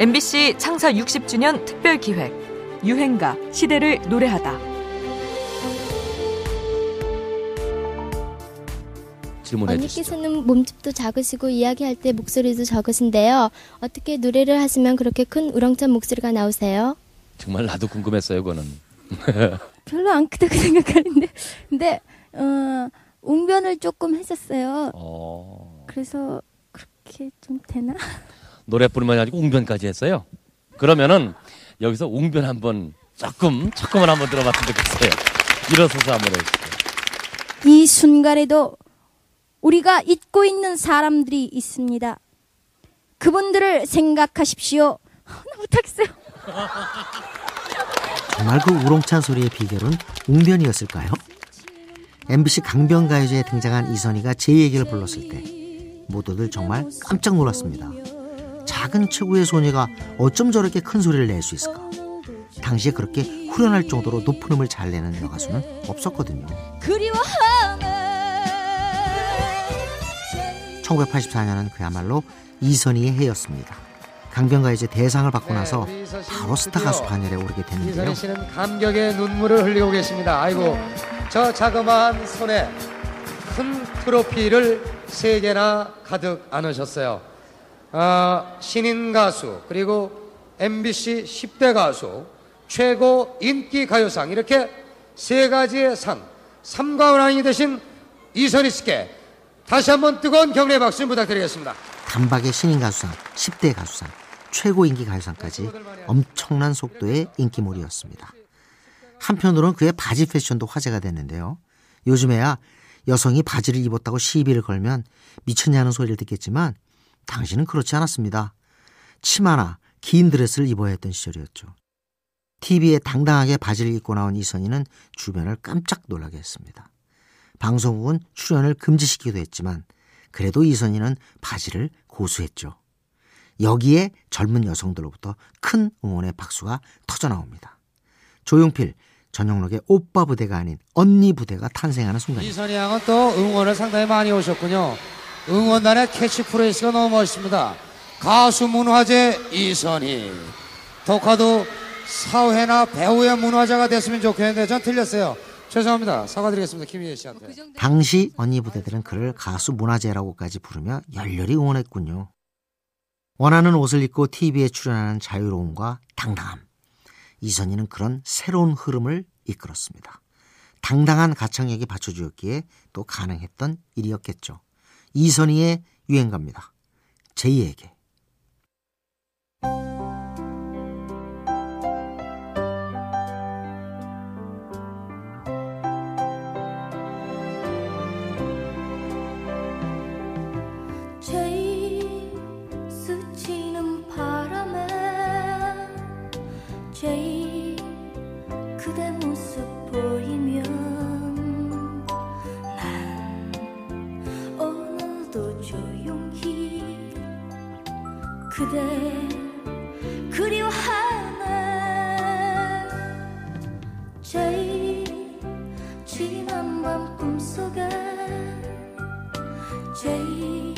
MBC 창사 60주년 특별 기획 유행가 시대를 노래하다. 질문해 주시죠. 언니께서는 몸집도 작으시고 이야기할 때 목소리도 적으신데요. 어떻게 노래를 하시면 그렇게 큰 우렁찬 목소리가 나오세요? 정말 나도 궁금했어요, 그거는. 별로 안 크다고 생각하는데 근데 어 웅변을 조금 했었어요. 어, 그래서 그렇게 좀 되나? 노래뿐만 아니고 웅변까지 했어요. 그러면은 여기서 웅변 한번 조금 조금은 한번 들어봤으면 좋겠어요. 일어서서 한번 해주세요. 이 순간에도 우리가 잊고 있는 사람들이 있습니다. 그분들을 생각하십시오. 나 못하겠어요. 정말 그 우렁찬 소리의 비결은 웅변이었을까요? MBC 강변가요제에 등장한 이선희가 제 얘기를 불렀을 때 모두들 정말 깜짝 놀랐습니다. 작은 체구의 소녀가 어쩜 저렇게 큰 소리를 낼 수 있을까? 당시에 그렇게 후련할 정도로 높은 음을 잘 내는 여가수는 없었거든요. 그리워하네. 1984년은 그야말로 이선희의 해였습니다. 강변가요제 대상을 받고 나서 바로 스타 가수 반열에 오르게 됐는데요. 이선희 씨는 감격의 눈물을 흘리고 계십니다. 아이고 저 자그마한 손에 큰 트로피를 세 개나 가득 안으셨어요. 아, 신인 가수 그리고 MBC 10대 가수 최고 인기 가요상 이렇게 세 가지의 상 삼관왕이 되신 이선희 씨께 다시 한번 뜨거운 격려의 박수 좀 부탁드리겠습니다. 단박의 신인 가수상, 10대 가수상, 최고 인기 가요상까지 엄청난 속도의 인기몰이였습니다. 한편으로는 그의 바지 패션도 화제가 됐는데요. 요즘에야 여성이 바지를 입었다고 시비를 걸면 미쳤냐는 소리를 듣겠지만 당시는 그렇지 않았습니다. 치마나 긴 드레스를 입어야 했던 시절이었죠. TV에 당당하게 바지를 입고 나온 이선희는 주변을 깜짝 놀라게 했습니다. 방송국은 출연을 금지시키기도 했지만 그래도 이선희는 바지를 고수했죠. 여기에 젊은 여성들로부터 큰 응원의 박수가 터져 나옵니다. 조용필, 전영록의 오빠 부대가 아닌 언니 부대가 탄생하는 순간입니다. 이선희 양은 또 응원을 상당히 많이 오셨군요. 응원단의 캐치프레이즈가 너무 멋있습니다. 가수 문화재 이선희. 덕화도 사회나 배우의 문화재가 됐으면 좋겠는데 전 틀렸어요. 죄송합니다. 사과드리겠습니다. 김희애 씨한테. 당시 언니 부대들은 그를 가수 문화재라고까지 부르며 열렬히 응원했군요. 원하는 옷을 입고 TV에 출연하는 자유로움과 당당함. 이선희는 그런 새로운 흐름을 이끌었습니다. 당당한 가창력이 받쳐주었기에 또 가능했던 일이었겠죠. 이선희의 유행가입니다. 제2에게. 그대 그리워하네 제일 지난 밤 꿈속에 제일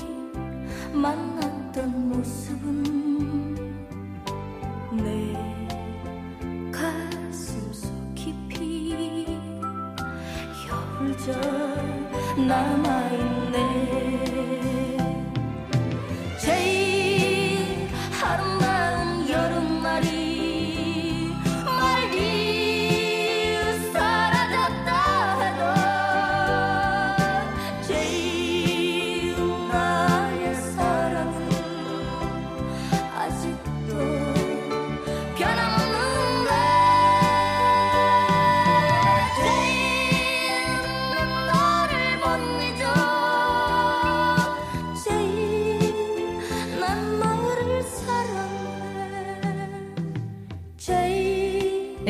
만났던 모습은 내 가슴 속 깊이 겨울절 남아있네